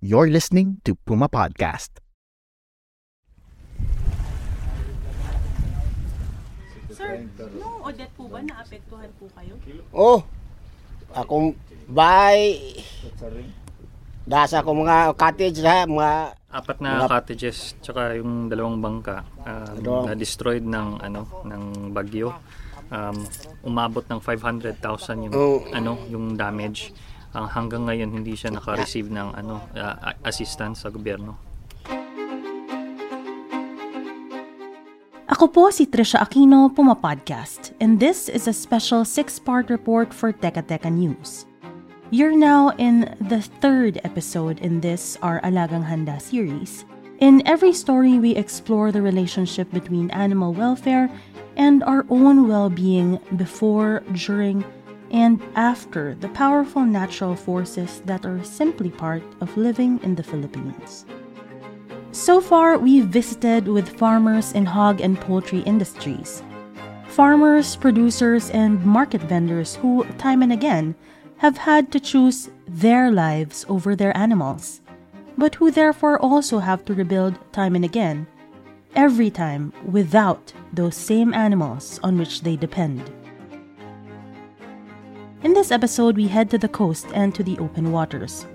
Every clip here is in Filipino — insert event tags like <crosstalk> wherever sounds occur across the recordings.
You're listening to Puma Podcast. Sir, nung Odette po ba naapektuhan po kayo? Oh, akong bahay. Dasa ko mga cottage ha, mga Apat na Mga- cottages tsaka yung dalawang bangka um, na destroyed ng ano ng bagyo. Um, umabot ng 500,000 yung Oh. ano yung damage. Ang hanggang ngayon hindi siya naka-receive ng ano uh, assistance sa gobyerno. Ako po si Trisha Aquino, Puma Podcast, and this is a special six-part report for Teka Teka News. You're now in the third episode in this Our Alagang Handa series. In every story, we explore the relationship between animal welfare and our own well-being before, during, and after the powerful natural forces that are simply part of living in the Philippines. So far, we've visited with farmers in hog and poultry industries. Farmers, producers, and market vendors who, time and again, have had to choose their lives over their animals, but who therefore also have to rebuild time and again, every time without those same animals on which they depend. In this episode, we head to the coast and to the open waters.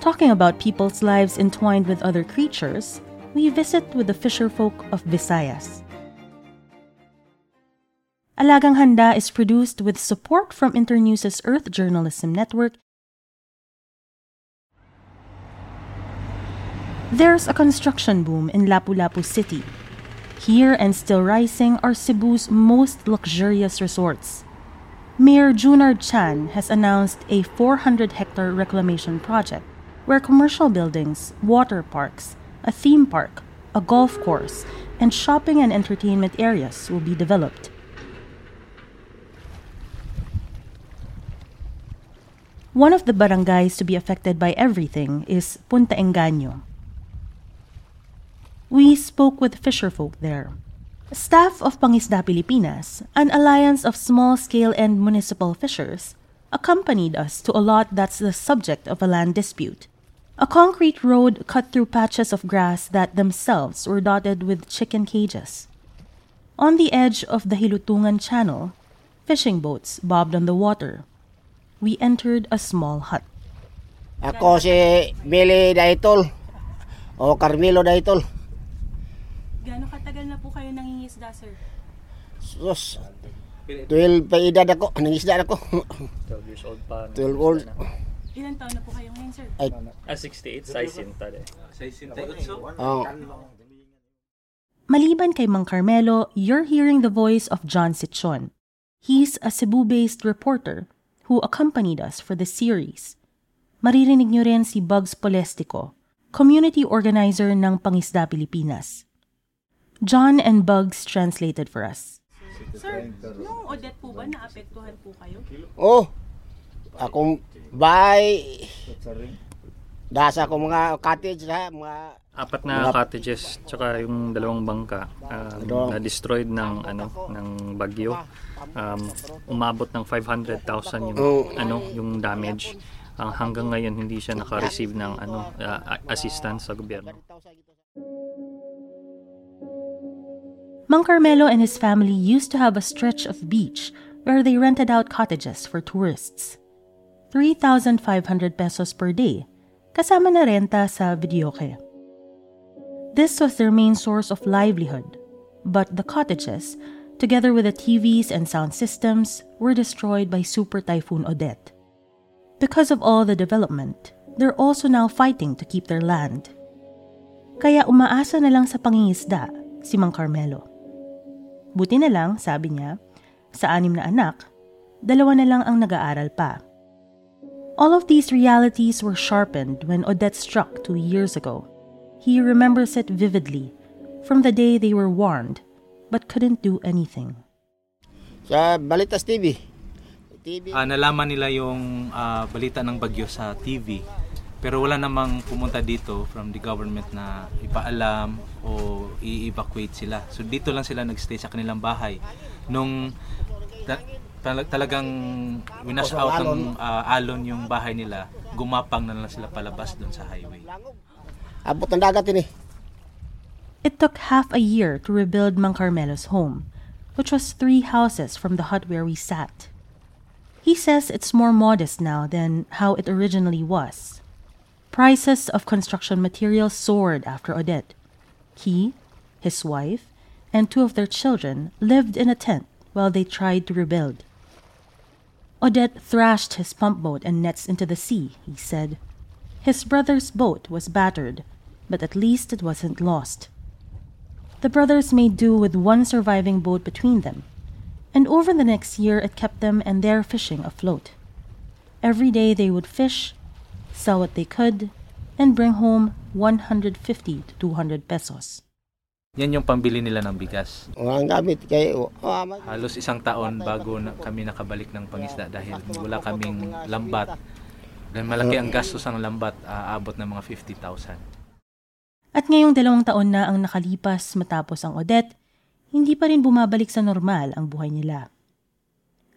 Talking about people's lives entwined with other creatures, we visit with the fisherfolk of Visayas. Alagang Handa is produced with support from Internews' Earth Journalism Network. There's a construction boom in Lapu-Lapu City. Here and still rising are Cebu's most luxurious resorts. Mayor Junard Chan has announced a 400 hectare reclamation project where commercial buildings, water parks, a theme park, a golf course, and shopping and entertainment areas will be developed. One of the barangays to be affected by everything is Punta Engaño. We spoke with fisherfolk there. Staff of Pangisda Pilipinas, an alliance of small-scale and municipal fishers, accompanied us to a lot that's the subject of a land dispute. A concrete road cut through patches of grass that themselves were dotted with chicken cages. On the edge of the Hilutungan Channel, fishing boats bobbed on the water. We entered a small hut. ako si Billy Daitol o Carmelo Daitol. Gaano katagal na po kayo nangingisda, sir? Sus, 12 pa edad ako, nangisda ako. 12 years old pa. 12 old. Ilan taon na po kayo ngayon, sir? Ay, Ah, 68 size yun tali. oh, Maliban kay Mang Carmelo, you're hearing the voice of John Sichon. He's a Cebu-based reporter who accompanied us for the series. Maririnig niyo rin si Bugs Polestico, community organizer ng Pangisda Pilipinas. John and Bugs translated for us. Sir, nung Odette po ba naapektuhan po kayo? oh, akong bahay. Dasa ko mga cottage ha, mga Apat na cottages tsaka yung dalawang bangka um, na destroyed ng ano ng bagyo. Um, umabot ng 500,000 yung Oh. ano yung damage. Ang hanggang ngayon hindi siya naka-receive ng ano uh, assistance sa gobyerno. Mang Carmelo and his family used to have a stretch of beach where they rented out cottages for tourists. 3,500 pesos per day, kasama na renta sa videoke. This was their main source of livelihood, but the cottages, together with the TVs and sound systems, were destroyed by Super Typhoon Odette. Because of all the development, they're also now fighting to keep their land. Kaya umaasa na lang sa pangingisda si Mang Carmelo. Buti na lang, sabi niya, sa anim na anak, dalawa na lang ang nag-aaral pa. All of these realities were sharpened when Odette struck two years ago. He remembers it vividly from the day they were warned but couldn't do anything. Sa Balitas TV. TV. Ah, nalaman nila yung ah, balita ng bagyo sa TV. Pero wala namang pumunta dito from the government na ipaalam o i-evacuate sila. So dito lang sila nagstay sa kanilang bahay. Nung ta- tal- talagang winash out alon. ng ah, alon yung bahay nila, gumapang na lang sila palabas doon sa highway. Abot ng dagat ini. It took half a year to rebuild Mang Carmelo's home, which was three houses from the hut where we sat. He says it's more modest now than how it originally was. Prices of construction materials soared after Odette. He, his wife, and two of their children lived in a tent while they tried to rebuild. Odette thrashed his pump boat and nets into the sea, he said. His brother's boat was battered, but at least it wasn't lost. The brothers made do with one surviving boat between them, and over the next year it kept them and their fishing afloat. Every day they would fish, sell what they could, and bring home 150 to 200 pesos. Yan yung pambili nila ng bigas. Ang gamit kay Halos isang taon bago na kami nakabalik ng pangisda dahil wala kaming lambat. Dahil malaki ang gastos ng lambat, aabot ng mga 50,000. At ngayong dalawang taon na ang nakalipas matapos ang Odette, hindi pa rin bumabalik sa normal ang buhay nila.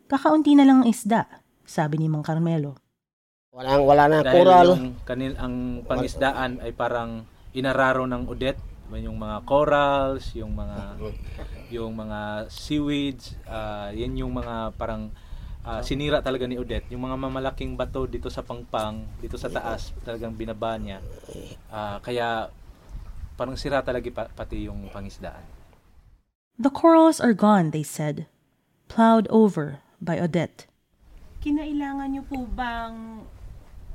Kakaunti na lang ang isda, sabi ni Mang Carmelo. Walang wala na Dahil coral. yung kanil, ang pangisdaan ay parang inararo ng Odette, yung mga corals, yung mga yung mga seaweeds, ah, yan yung mga parang ah, sinira talaga ni Odette. Yung mga mamalaking bato dito sa pangpang, dito sa taas, talagang binaba niya. Ah, kaya parang sira talaga pa- pati yung pangisdaan. The corals are gone, they said, plowed over by Odette. Kinailangan niyo po bang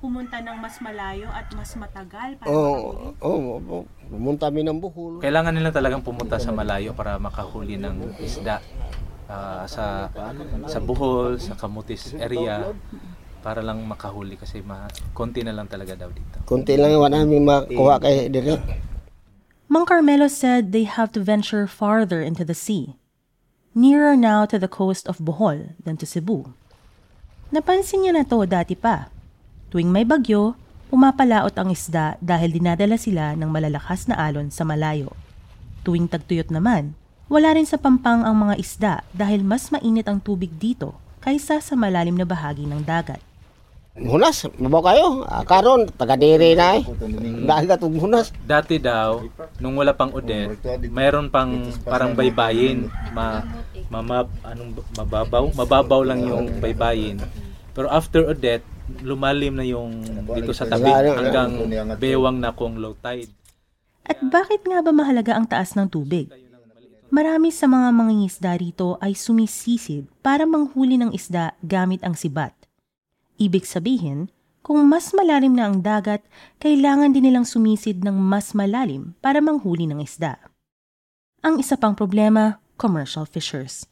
pumunta ng mas malayo at mas matagal para Oh, makahuli? oh, oh, pumunta kami ng Bohol. Kailangan nila talagang pumunta sa malayo para makahuli ng isda ah, sa sa Bohol, sa Camotes area para lang makahuli kasi ma konti na lang talaga daw dito. Kunti lang wala namin makuha kay dire. Mang Carmelo said they have to venture farther into the sea, nearer now to the coast of Bohol than to Cebu. Napansin niya na to dati pa. Tuwing may bagyo, pumapalaot ang isda dahil dinadala sila ng malalakas na alon sa malayo. Tuwing tagtuyot naman, wala rin sa pampang ang mga isda dahil mas mainit ang tubig dito kaysa sa malalim na bahagi ng dagat. Hunas, mabaw kayo. Ah, karon taga dire na eh. Dagat ug hunas. Dati daw nung wala pang Odette, mayroon pang parang baybayin, ma, mama, anong mababaw, mababaw lang yung baybayin. Pero after Odette, lumalim na yung dito sa tabi hanggang bewang na kung low tide. At bakit nga ba mahalaga ang taas ng tubig? Marami sa mga mangingisda rito ay sumisisid para manghuli ng isda gamit ang sibat. Ibig sabihin, kung mas malalim na ang dagat, kailangan din nilang sumisid ng mas malalim para manghuli ng isda. Ang isa pang problema, commercial fishers.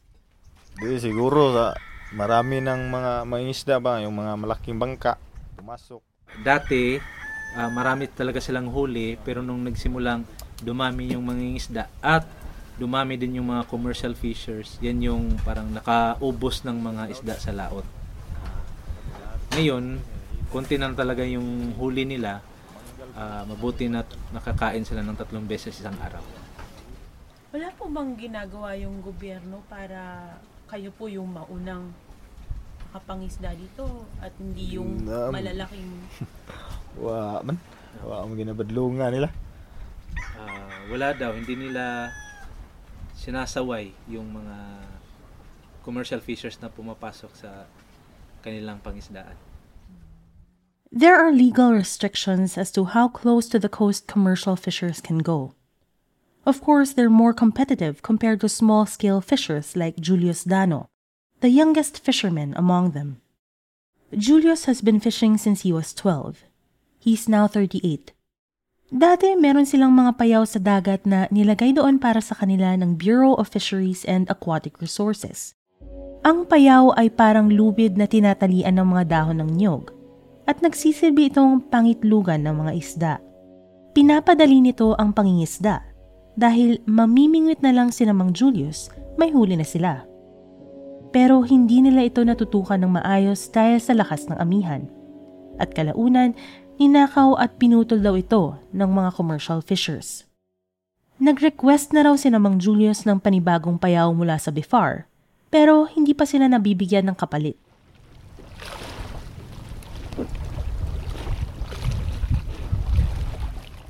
Di siguro sa marami ng mga mangingisda ba, yung mga malaking bangka, pumasok. Dati, ah, marami talaga silang huli pero nung nagsimulang dumami yung mangingisda at dumami din yung mga commercial fishers, yan yung parang nakaubos ng mga isda sa laot. Ngayon, konti na talaga yung huli nila. Ah, mabuti na nakakain sila ng tatlong beses isang araw. Wala po bang ginagawa yung gobyerno para kayo po yung maunang makapangisda dito at hindi yung Um, malalaking <laughs> Wa man. Wa mo ginabadlungan nila. Ah, wala daw, hindi nila sinasaway yung mga commercial fishers na pumapasok sa kanilang pangisdaan. There are legal restrictions as to how close to the coast commercial fishers can go. Of course, they're more competitive compared to small scale fishers like Julius Dano, the youngest fisherman among them. Julius has been fishing since he was 12. He's now 38. Dati meron silang mga payaw sa dagat na nilagay doon para sa kanila ng Bureau of Fisheries and Aquatic Resources. Ang payaw ay parang lubid na tinatalian ng mga dahon ng niyog at nagsisilbi itong pangitlugan ng mga isda. Pinapadali nito ang pangingisda dahil mamimingwit na lang si Mang Julius, may huli na sila. Pero hindi nila ito natutukan ng maayos dahil sa lakas ng amihan. At kalaunan, ninakaw at pinutol daw ito ng mga commercial fishers. Nag-request na raw si Mang Julius ng panibagong payaw mula sa Bifar, pero hindi pa sila nabibigyan ng kapalit.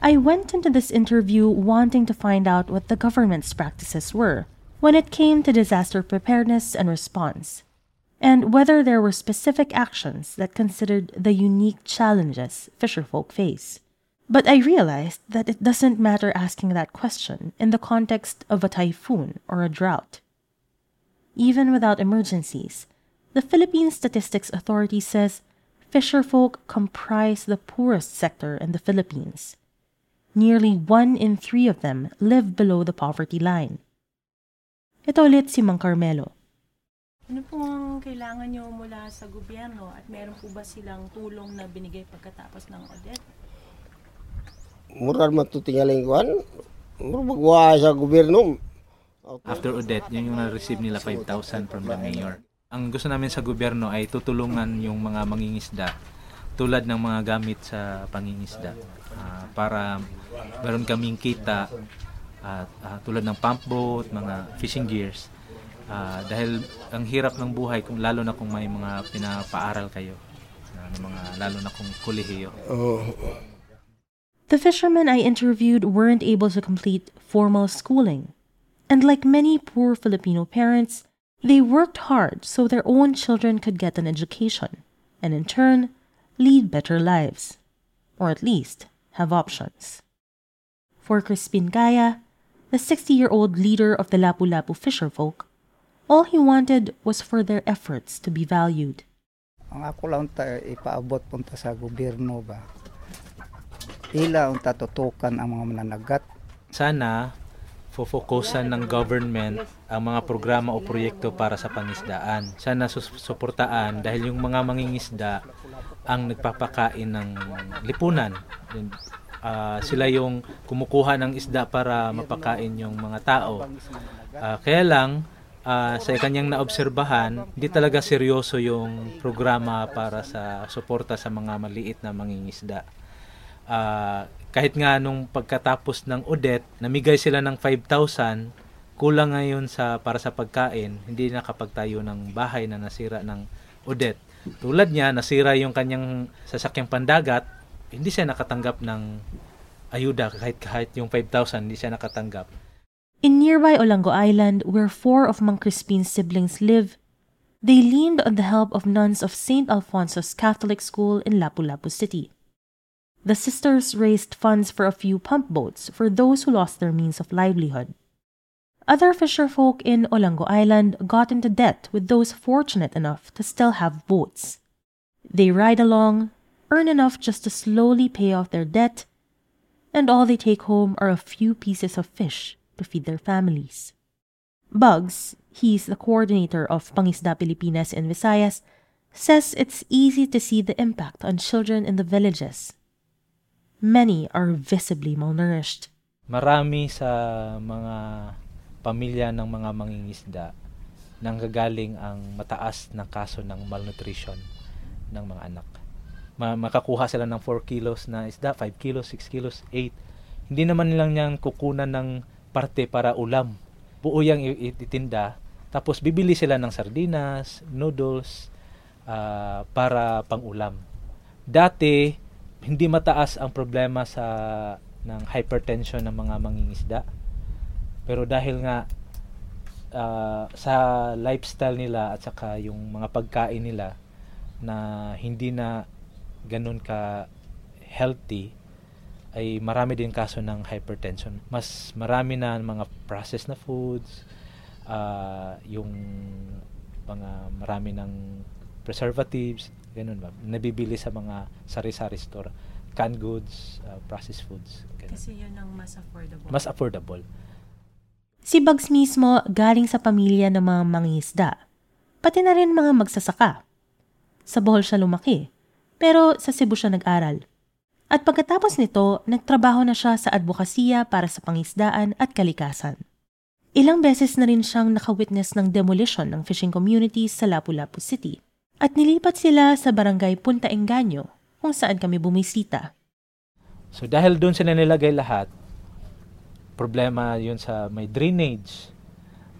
I went into this interview wanting to find out what the government's practices were when it came to disaster preparedness and response, and whether there were specific actions that considered the unique challenges fisherfolk face. But I realized that it doesn't matter asking that question in the context of a typhoon or a drought. Even without emergencies, the Philippine Statistics Authority says fisherfolk comprise the poorest sector in the Philippines Nearly one in three of them live below the poverty line. Ito ulit si Mang Carmelo. Ano po ang kailangan nyo mula sa gobyerno at meron po ba silang tulong na binigay pagkatapos ng audit? Mura man ito tingaling kuhan. Mura magwa sa gobyerno. After audit, yun yung na-receive nila 5,000 from the mayor. Ang gusto namin sa gobyerno ay tutulungan yung mga mangingisda tulad ng mga gamit sa pangingisda uh, para meron kaming kita uh, uh, tulad ng pump boat, mga fishing gears. Uh, dahil ang hirap ng buhay kung lalo na kung may mga pinapaaral kayo. Uh, mga lalo na kung kolehiyo. Oh. The fishermen I interviewed weren't able to complete formal schooling. And like many poor Filipino parents, they worked hard so their own children could get an education and in turn lead better lives. Or at least have options. For Crispin Gaya, the 60 year old leader of the Lapu Lapu fisherfolk, all he wanted was for their efforts to be valued. Ang ako lang ta ipaabot punta sa gobyerno ba. Ila ang tatutukan ang mga mananagat. Sana fofokusan ng government ang mga programa o proyekto para sa pangisdaan. Sana susuportaan dahil yung mga mangingisda ang nagpapakain ng lipunan. Uh, sila yung kumukuha ng isda para mapakain yung mga tao. Uh, kaya lang, uh, sa kanyang naobserbahan, hindi talaga seryoso yung programa para sa suporta sa mga maliit na mangingisda. Uh, kahit nga nung pagkatapos ng audit, namigay sila ng 5,000, kulang ngayon sa para sa pagkain, hindi nakapagtayo ng bahay na nasira ng audit. Tulad niya, nasira yung kanyang sasakyang pandagat, hindi siya nakatanggap ng ayuda kahit kahit yung 5,000 hindi siya nakatanggap. In nearby Olango Island, where four of Mang Crispin's siblings live, they leaned on the help of nuns of St. Alfonso's Catholic School in Lapu-Lapu City. The sisters raised funds for a few pump boats for those who lost their means of livelihood. Other fisherfolk in Olango Island got into debt with those fortunate enough to still have boats. They ride along, earn enough just to slowly pay off their debt, and all they take home are a few pieces of fish to feed their families. Bugs, he's the coordinator of Pangisda Pilipinas in Visayas, says it's easy to see the impact on children in the villages many are visibly malnourished. Marami sa mga pamilya ng mga mangingisda nang gagaling ang mataas na kaso ng malnutrition ng mga anak. Ma- makakuha sila ng 4 kilos na isda, 5 kilos, 6 kilos, 8. Hindi naman nilang niyang kukunan ng parte para ulam. Buo yang ititinda. Tapos bibili sila ng sardinas, noodles, uh, para pang ulam. Dati, hindi mataas ang problema sa ng hypertension ng mga mangingisda. Pero dahil nga uh, sa lifestyle nila at saka yung mga pagkain nila na hindi na ganun ka healthy ay marami din kaso ng hypertension. Mas marami na mga processed na foods, uh, yung mga marami ng preservatives, Ganun ba? Nabibili sa mga sari-sari store. Canned goods, uh, processed foods. Ganun. Kasi yun ang mas affordable. Mas affordable. Si Bugs mismo galing sa pamilya ng mga mangingisda. pati na rin mga magsasaka. Sa Bohol siya lumaki, pero sa Cebu siya nag-aral. At pagkatapos nito, nagtrabaho na siya sa advokasya para sa pangisdaan at kalikasan. Ilang beses na rin siyang nakawitness ng demolition ng fishing communities sa Lapu-Lapu City at nilipat sila sa barangay Punta Engaño kung saan kami bumisita. So dahil doon sila nilagay lahat, problema yun sa may drainage,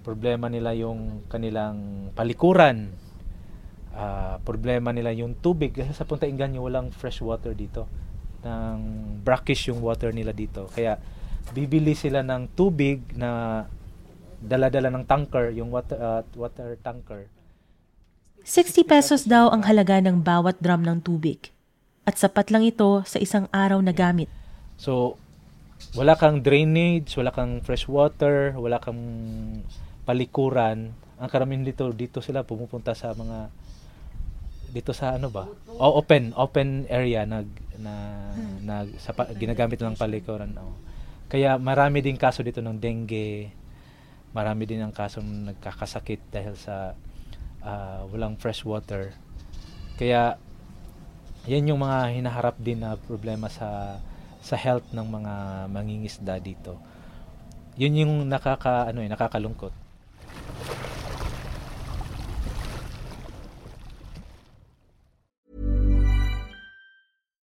problema nila yung kanilang palikuran, uh, problema nila yung tubig kasi sa Punta Engaño walang fresh water dito ng brackish yung water nila dito kaya bibili sila ng tubig na dala-dala ng tanker, yung water, uh, water tanker. 60 pesos daw ang halaga ng bawat drum ng tubig. At sapat lang ito sa isang araw na gamit. So, wala kang drainage, wala kang fresh water, wala kang palikuran. Ang karamihan dito, dito sila pumupunta sa mga dito sa ano ba? O, open, open area nag na, na sa ginagamit ng palikuran. Oh. Kaya marami din kaso dito ng dengue, marami din ang kasong nagkakasakit dahil sa uh, walang fresh water. Kaya yan yung mga hinaharap din na problema sa sa health ng mga mangingisda dito. Yun yung nakaka ano eh, nakakalungkot.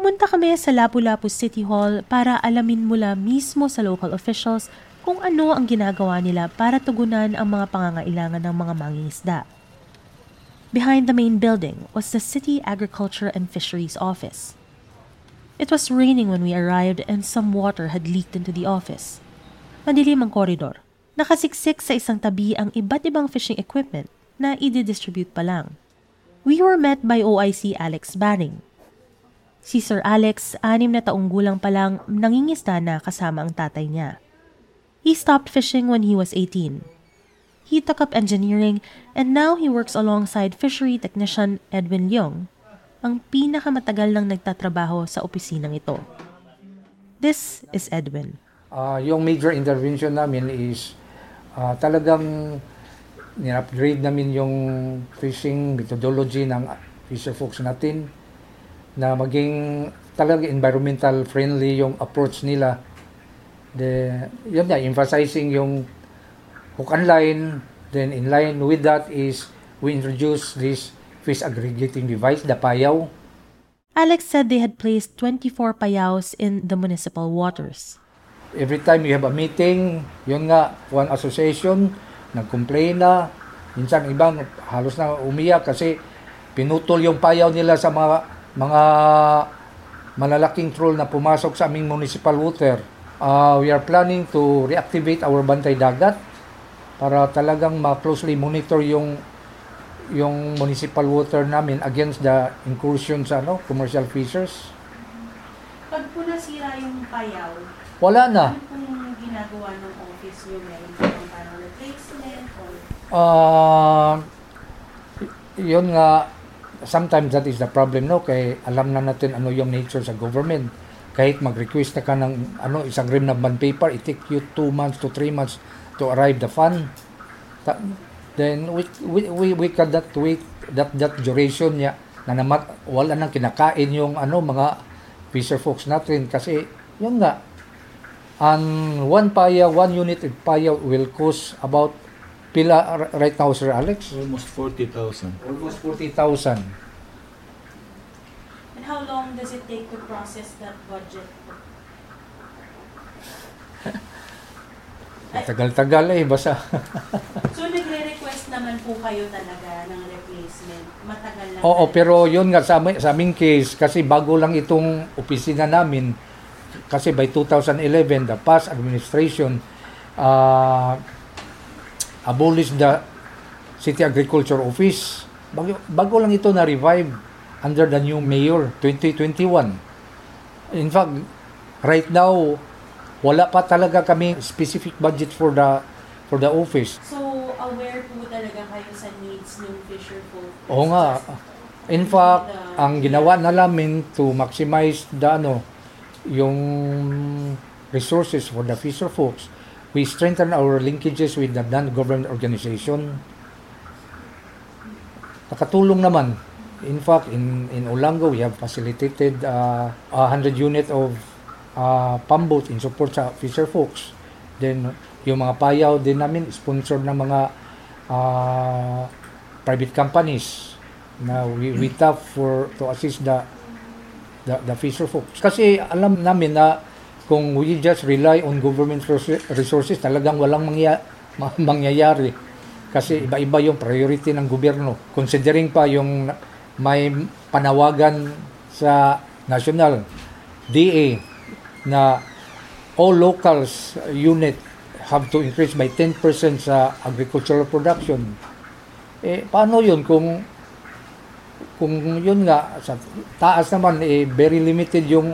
Pumunta kami sa Lapu-Lapu City Hall para alamin mula mismo sa local officials kung ano ang ginagawa nila para tugunan ang mga pangangailangan ng mga mangingisda. Behind the main building was the City Agriculture and Fisheries Office. It was raining when we arrived and some water had leaked into the office. Madilim ang koridor. Nakasiksik sa isang tabi ang iba't ibang fishing equipment na i-distribute pa lang. We were met by OIC Alex Baring, Si Sir Alex, anim na taong gulang pa lang, nangingisda na kasama ang tatay niya. He stopped fishing when he was 18. He took up engineering and now he works alongside fishery technician Edwin Leong, ang pinakamatagal nang nagtatrabaho sa opisinang ito. This is Edwin. Uh, yung major intervention namin is uh, talagang ni-upgrade namin yung fishing methodology ng fisher folks natin na maging talaga environmental friendly yung approach nila. The, yun na, emphasizing yung hook and line. Then in line with that is we introduce this fish aggregating device, the payaw. Alex said they had placed 24 payaws in the municipal waters. Every time you have a meeting, yun nga, one association, nag-complain na, minsan ibang halos na umiyak kasi pinutol yung payaw nila sa mga mga malalaking troll na pumasok sa aming municipal water. Uh, we are planning to reactivate our bantay dagat para talagang ma-closely monitor yung yung municipal water namin against the incursion sa ano, commercial fishers. Pag po nasira yung payaw, wala na. Ano pong ginagawa ng office nyo? Meron po bang parang replacement? Or... Uh, yun nga, sometimes that is the problem no? Kay alam na natin ano yung nature sa government. Kahit mag-request ka ng ano isang rim na bond paper it take you 2 months to 3 months to arrive the fund. Ta- then we we we, we cannot wait that that duration niya na naman wala nang kinakain yung ano mga fisher folks natin. Kasi yun nga ang one paya, one unit of paya will cost about pila r- right now Sir Alex? Almost 40,000. Almost 40,000. And how long does it take to process that budget? <laughs> Tagal-tagal eh, basta. <laughs> So, nagre-request naman po kayo talaga ng replacement. Matagal na. Oo, pero yun nga sa, sa aming case, kasi bago lang itong opisina namin, kasi by 2011, the past administration uh, abolished the City Agriculture Office. Bago, bago lang ito na-revive under the new mayor, 2021. In fact, right now, wala pa talaga kami specific budget for the for the office. So, aware po talaga kayo sa needs ng fisher folk. Oo nga. In fact, ang ginawa na namin to maximize the ano, yung resources for the fisher folks, we strengthen our linkages with the non-government organization. Nakatulong naman. In fact, in in Olango, we have facilitated uh, 100 unit of uh, pamboat in support sa fisher folks. Then, yung mga payaw din namin, sponsored ng mga uh, private companies na we, we tap for to assist the the, the fisher folks. Kasi alam namin na kung we just rely on government resources- talagang walang mangya, ma- mangyayari. Kasi iba-iba yung priority ng gobyerno. Considering pa yung may panawagan sa national DA na all locals unit have to increase by 10% sa agricultural production. Eh, paano yun kung kung yun nga sa taas naman eh very limited yung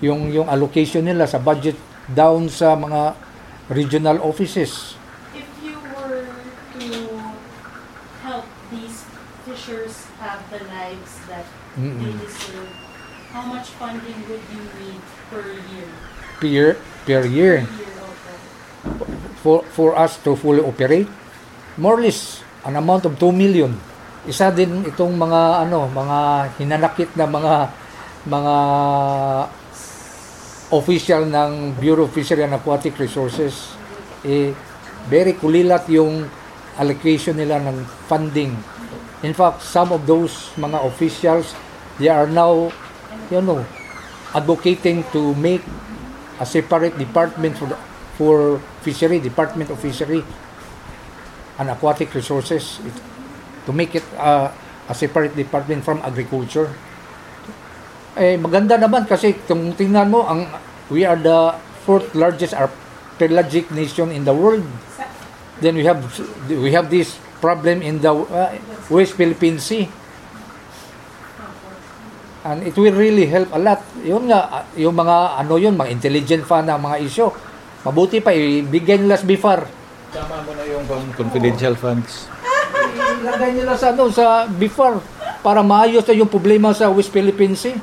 yung yung allocation nila sa budget down sa mga regional offices. If you were to help these fishers have the lives that they Mm-mm. deserve, how much funding would you need per year? per per year Per year, for for us to fully operate more or less an amount of 2 million isa din itong mga ano mga hinanakit na mga mga official ng Bureau of Fishery and Aquatic Resources eh very kulilat yung allocation nila ng funding in fact some of those mga officials they are now you know advocating to make a separate department for the, for fishery, Department of Fishery and Aquatic Resources it, to make it uh, a separate department from agriculture. Eh maganda naman kasi kung tingnan mo ang we are the fourth largest pelagic nation in the world. Then we have we have this problem in the uh, West Philippine Sea. And it will really help a lot. Yun nga, ah, yung mga ano yun, mga intelligent fan na mga isyo. Mabuti pa, ibigay nila sa BIFAR. Tama mo na yung confidential funds. Ilagay nila sa, ano, sa BIFAR para maayos na yung problema sa West Philippine Sea.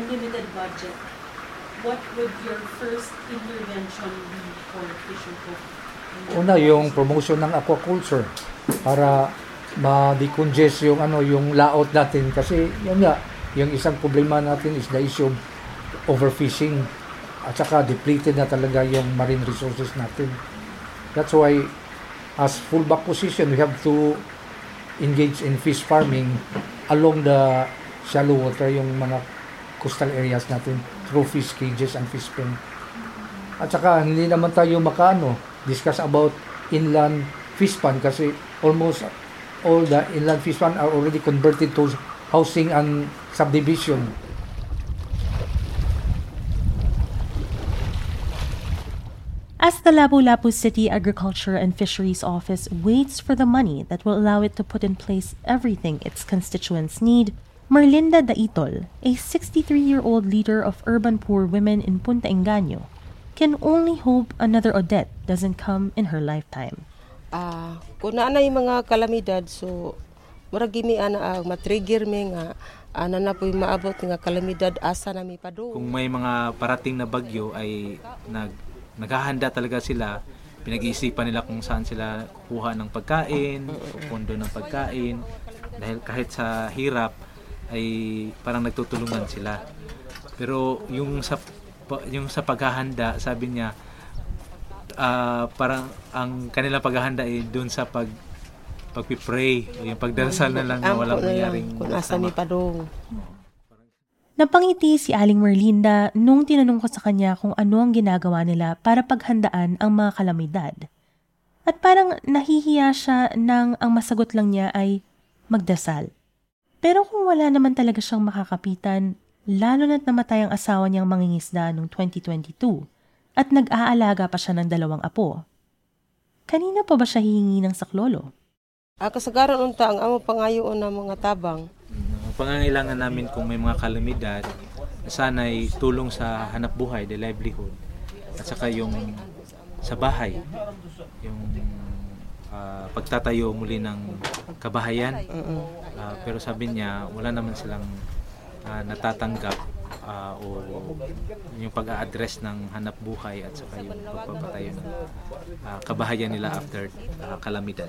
Unlimited budget, what would your first intervention be for fisher folk? Una, yung promotion ng aquaculture para ma-decongest yung ano yung laot natin kasi yun nga yung isang problema natin is the issue of overfishing at saka depleted na talaga yung marine resources natin that's why as fullback position we have to engage in fish farming along the shallow water yung mga coastal areas natin through fish cages and fish pen at saka hindi naman tayo makaano discuss about inland fish pond kasi almost all the inland fish pond are already converted to housing and subdivision. As the Lapu-Lapu City Agriculture and Fisheries Office waits for the money that will allow it to put in place everything its constituents need, Merlinda Daitol, a 63-year-old leader of urban poor women in Punta Engaño, can only hope another Odette doesn't come in her lifetime. Ah, kung na na yung mga kalamidad, so murag gimi ana ang matrigger mi nga ana na po yung maabot nga kalamidad asa na mi padung. Kung may mga parating na bagyo ay nag naghahanda talaga sila, pinag-iisipan nila kung saan sila kukuha ng pagkain, pondo ng pagkain dahil kahit sa hirap ay parang nagtutulungan sila. Pero yung sa pa- yung sa paghahanda, sabi niya ah, parang ang kanilang paghahanda ay doon sa pag pagpipray yung pagdarasal na lang na Ampo walang mangyaring kung asa ni Padong. Napangiti si Aling Merlinda nung tinanong ko sa kanya kung ano ang ginagawa nila para paghandaan ang mga kalamidad. At parang nahihiya siya nang ang masagot lang niya ay magdasal. Pero kung wala naman talaga siyang makakapitan, lalo na't namatay ang asawa niyang mangingisda noong 2022 at nag-aalaga pa siya ng dalawang apo. Kanina pa ba siya hihingi ng saklolo? Ah, kasagaran unta ang amo pangayoon ng mga tabang. Ang pangangailangan namin kung may mga kalamidad, sana'y tulong sa hanap buhay, the livelihood. At saka yung sa bahay, yung ah, pagtatayo muli ng kabahayan. Ah, pero sabi niya, wala naman silang ah, natatanggap ah, o yung pag-a-address ng hanap buhay at saka yung pagpapatayo ng ah, kabahayan nila after ah, kalamidad.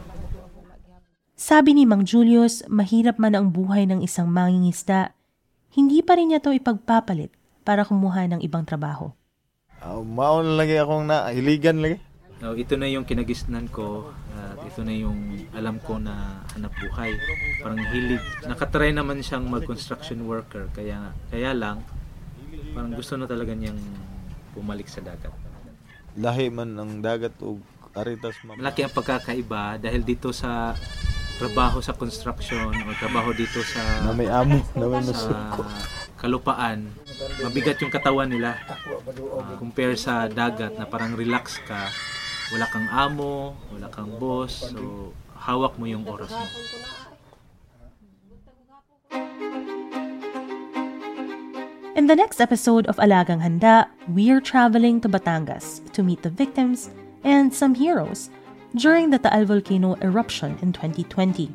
Sabi ni Mang Julius, mahirap man ang buhay ng isang mangingisda, hindi pa rin niya to ipagpapalit para kumuha ng ibang trabaho. Uh, maon lagi akong nahiligan lagi. No, ito na yung kinagisnan ko ito na yung alam ko na hanap buhay. Parang hilig. Nakatry naman siyang mag-construction worker kaya kaya lang parang gusto na talaga niyang bumalik sa dagat. Lahi man ang dagat o aritas ma. Malaki ang pagkakaiba dahil dito sa trabaho sa construction o trabaho dito sa Na may amo, <laughs> na may sa masuko. kalupaan, mabigat yung katawan nila uh, compare sa dagat na parang relax ka, wala kang amo, wala kang boss, so hawak mo yung oras mo. In the next episode of Alagang Handa, we're traveling to Batangas to meet the victims and some heroes during the Taal volcano eruption in 2020.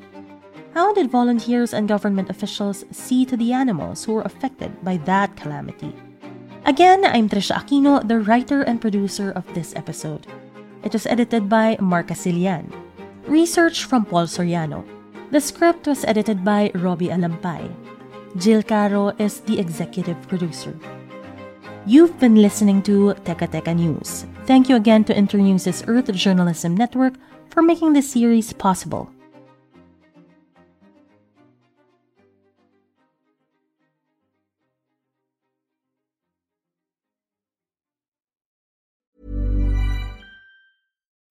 How did volunteers and government officials see to the animals who were affected by that calamity? Again, I'm Trisha Aquino, the writer and producer of this episode. It was edited by Mark Casilian. Research from Paul Soriano. The script was edited by Robbie Alampay. Jill Caro is the executive producer. You've been listening to Teka Teka News. Thank you again to Internews' Earth Journalism Network for making this series possible.